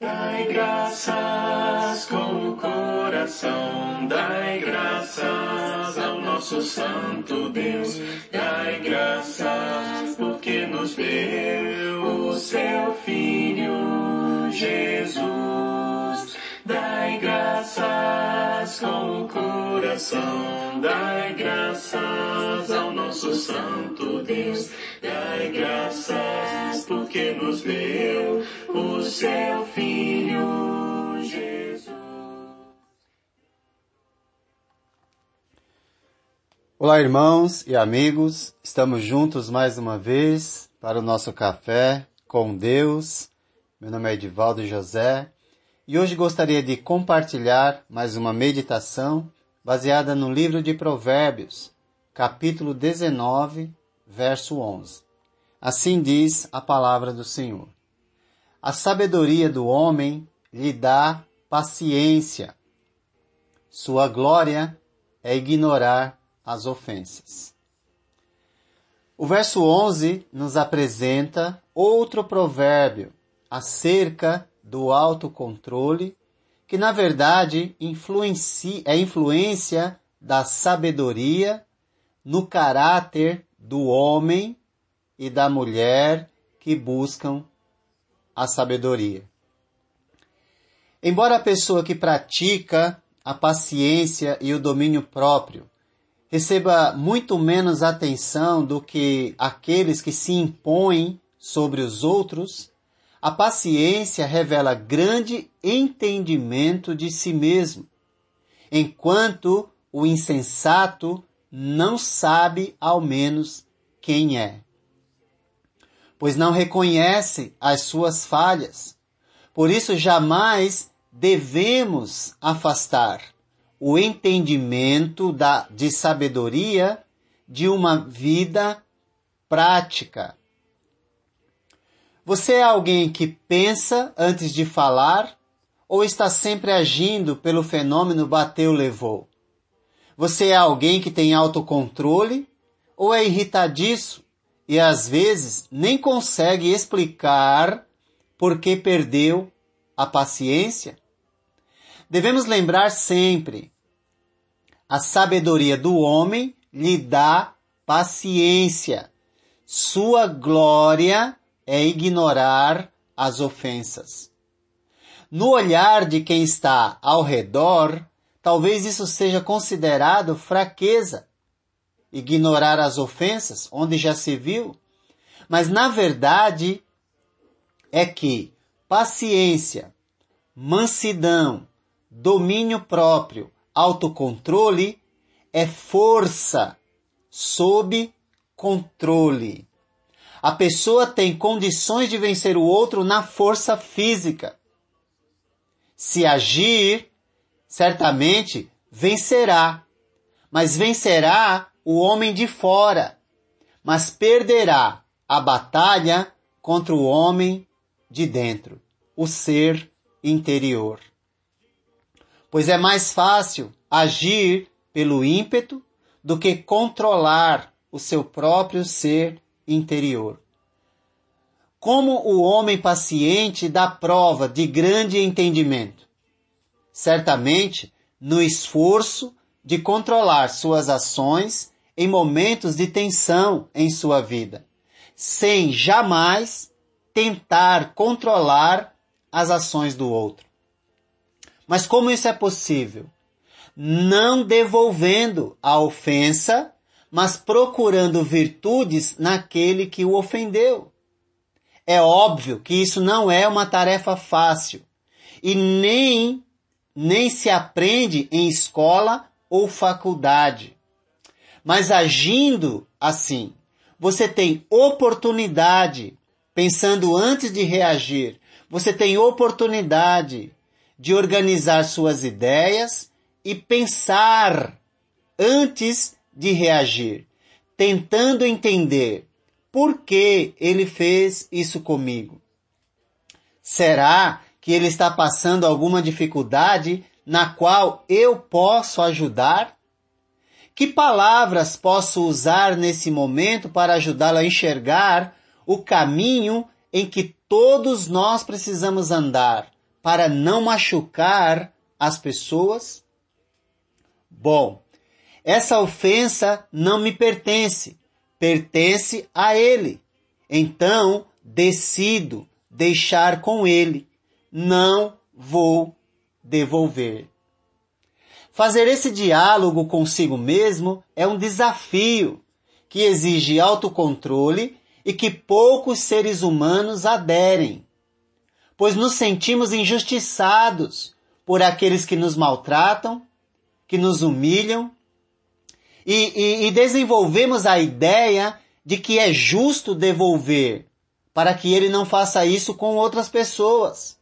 Dai graças com o coração, dai graças ao nosso Santo Deus, dai graças porque nos deu o seu Filho Jesus. Dai graças com o coração, dai graças ao nosso Santo Deus, dai graças porque nos deu o seu Filho Jesus. Olá, irmãos e amigos, estamos juntos mais uma vez para o nosso café com Deus. Meu nome é Edivaldo José e hoje gostaria de compartilhar mais uma meditação baseada no livro de Provérbios, capítulo 19, verso 11. Assim diz a palavra do Senhor. A sabedoria do homem lhe dá paciência. Sua glória é ignorar as ofensas. O verso 11 nos apresenta outro provérbio acerca do autocontrole, que na verdade influencia, é influência da sabedoria no caráter do homem e da mulher que buscam a sabedoria. Embora a pessoa que pratica a paciência e o domínio próprio receba muito menos atenção do que aqueles que se impõem sobre os outros, a paciência revela grande entendimento de si mesmo, enquanto o insensato não sabe ao menos quem é. Pois não reconhece as suas falhas. Por isso jamais devemos afastar o entendimento da, de sabedoria de uma vida prática. Você é alguém que pensa antes de falar ou está sempre agindo pelo fenômeno bateu-levou? Você é alguém que tem autocontrole ou é irritadiço e às vezes nem consegue explicar por que perdeu a paciência? Devemos lembrar sempre: a sabedoria do homem lhe dá paciência. Sua glória é ignorar as ofensas. No olhar de quem está ao redor, talvez isso seja considerado fraqueza. Ignorar as ofensas, onde já se viu. Mas na verdade é que paciência, mansidão, domínio próprio, autocontrole é força sob controle. A pessoa tem condições de vencer o outro na força física. Se agir, certamente vencerá, mas vencerá o homem de fora, mas perderá a batalha contra o homem de dentro, o ser interior pois é mais fácil agir pelo ímpeto do que controlar o seu próprio ser interior. Como o homem paciente dá prova de grande entendimento? Certamente no esforço de controlar suas ações em momentos de tensão em sua vida, sem jamais tentar controlar as ações do outro. Mas como isso é possível? Não devolvendo a ofensa, mas procurando virtudes naquele que o ofendeu. É óbvio que isso não é uma tarefa fácil e nem nem se aprende em escola ou faculdade. Mas agindo assim, você tem oportunidade, pensando antes de reagir, você tem oportunidade de organizar suas ideias e pensar antes de reagir, tentando entender por que ele fez isso comigo. Será que ele está passando alguma dificuldade na qual eu posso ajudar? Que palavras posso usar nesse momento para ajudá-lo a enxergar o caminho em que todos nós precisamos andar para não machucar as pessoas? Bom, essa ofensa não me pertence, pertence a ele. Então, decido deixar com ele. Não vou devolver. Fazer esse diálogo consigo mesmo é um desafio que exige autocontrole e que poucos seres humanos aderem, pois nos sentimos injustiçados por aqueles que nos maltratam, que nos humilham, e, e, e desenvolvemos a ideia de que é justo devolver, para que ele não faça isso com outras pessoas.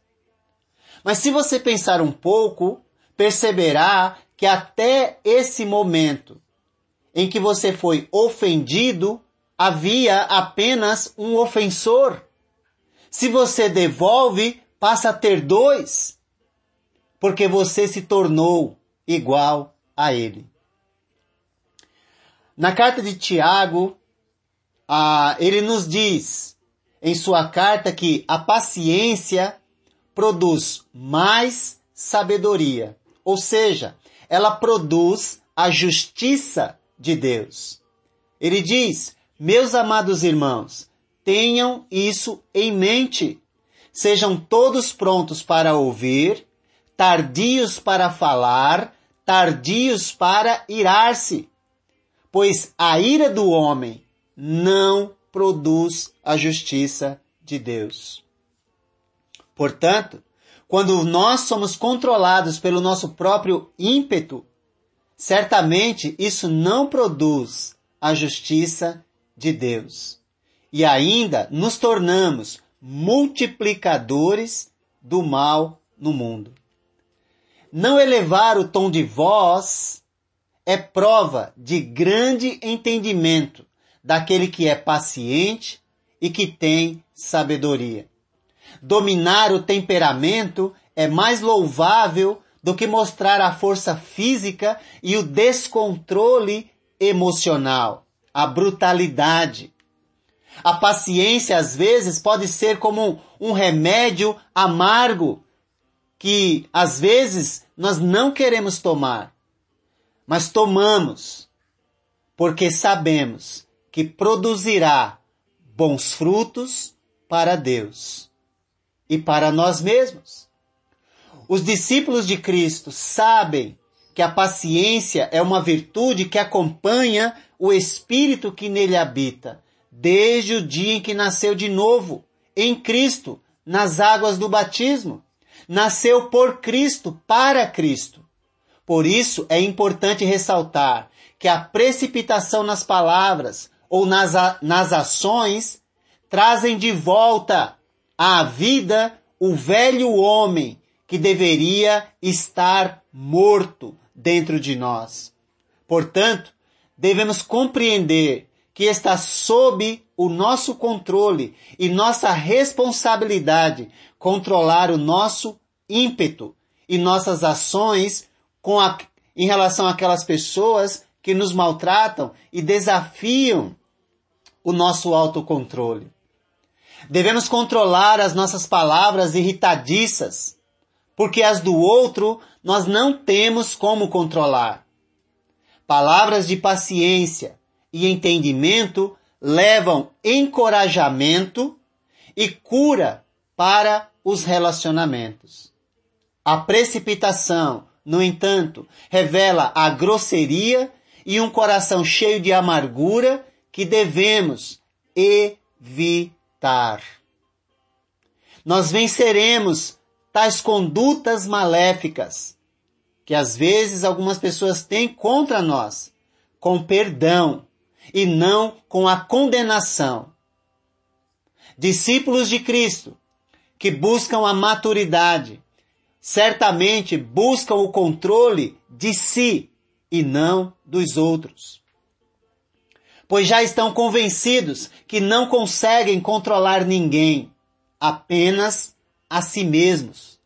Mas se você pensar um pouco, perceberá que até esse momento em que você foi ofendido, havia apenas um ofensor. Se você devolve, passa a ter dois, porque você se tornou igual a ele. Na carta de Tiago, ah, ele nos diz em sua carta que a paciência produz mais sabedoria, ou seja, ela produz a justiça de Deus. Ele diz: Meus amados irmãos, tenham isso em mente. Sejam todos prontos para ouvir, tardios para falar, tardios para irar-se. Pois a ira do homem não produz a justiça de Deus. Portanto, quando nós somos controlados pelo nosso próprio ímpeto, certamente isso não produz a justiça de Deus. E ainda nos tornamos multiplicadores do mal no mundo. Não elevar o tom de voz é prova de grande entendimento daquele que é paciente e que tem sabedoria. Dominar o temperamento é mais louvável do que mostrar a força física e o descontrole emocional, a brutalidade. A paciência, às vezes, pode ser como um remédio amargo que, às vezes, nós não queremos tomar, mas tomamos porque sabemos que produzirá bons frutos para Deus e para nós mesmos. Os discípulos de Cristo sabem que a paciência é uma virtude que acompanha o Espírito que nele habita, desde o dia em que nasceu de novo, em Cristo, nas águas do batismo. Nasceu por Cristo, para Cristo. Por isso é importante ressaltar que a precipitação nas palavras ou nas, nas ações trazem de volta à vida o velho homem que deveria estar morto dentro de nós. Portanto, devemos compreender que está sob o nosso controle e nossa responsabilidade controlar o nosso ímpeto e nossas ações com a, em relação àquelas pessoas que nos maltratam e desafiam o nosso autocontrole. Devemos controlar as nossas palavras irritadiças, porque as do outro nós não temos como controlar. Palavras de paciência e entendimento levam encorajamento e cura para os relacionamentos. A precipitação, no entanto, revela a grosseria e um coração cheio de amargura que devemos evitar. Nós venceremos tais condutas maléficas que às vezes algumas pessoas têm contra nós, com perdão e não com a condenação. Discípulos de Cristo que buscam a maturidade, certamente buscam o controle de si e não dos outros. Pois já estão convencidos que não conseguem controlar ninguém, apenas a si mesmos,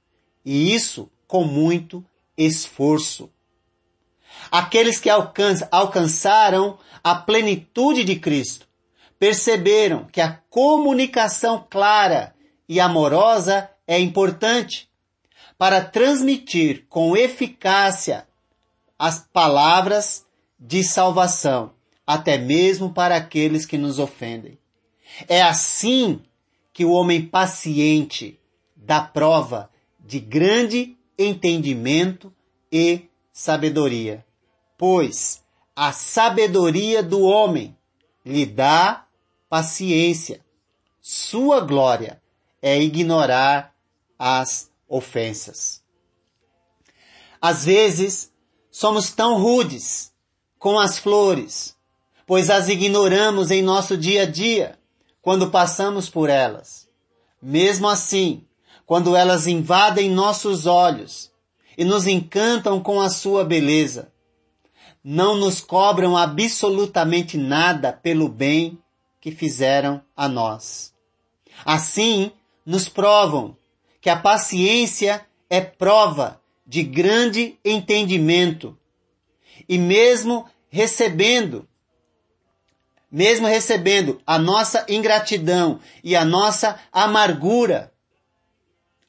e isso com muito esforço. Aqueles que alcançaram a plenitude de Cristo perceberam que a comunicação clara e amorosa é importante, para transmitir com eficácia as palavras de salvação, até mesmo para aqueles que nos ofendem. É assim que o homem paciente dá prova de grande entendimento e sabedoria, pois a sabedoria do homem lhe dá paciência. Sua glória é ignorar as ofensas. Às vezes, somos tão rudes com as flores, pois as ignoramos em nosso dia a dia, quando passamos por elas. Mesmo assim, quando elas invadem nossos olhos e nos encantam com a sua beleza, não nos cobram absolutamente nada pelo bem que fizeram a nós. Assim, nos provam que a paciência é prova de grande entendimento. E mesmo recebendo, mesmo recebendo a nossa ingratidão e a nossa amargura,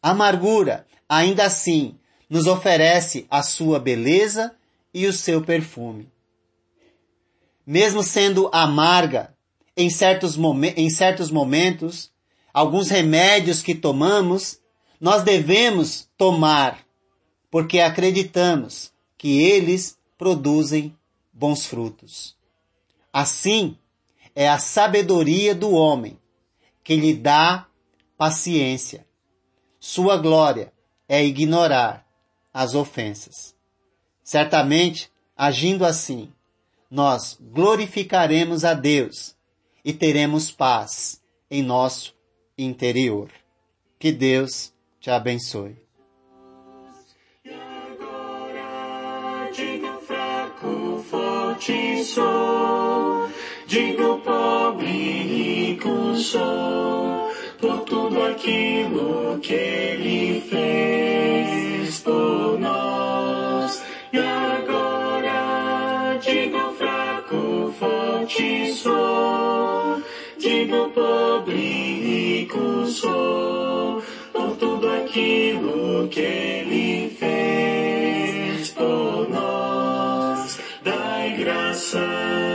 amargura, ainda assim, nos oferece a sua beleza e o seu perfume. Mesmo sendo amarga em certos, em certos momentos, alguns remédios que tomamos, nós devemos tomar, porque acreditamos que eles produzem bons frutos. Assim, é a sabedoria do homem que lhe dá paciência. Sua glória é ignorar as ofensas. Certamente, agindo assim, nós glorificaremos a Deus e teremos paz em nosso interior. Que Deus te abençoe. Sou, digo pobre, rico sou, por tudo aquilo que Ele fez por nós. E agora, digo fraco, forte sou, digo pobre, rico sou, por tudo aquilo que Ele fez por nós. Dai graças,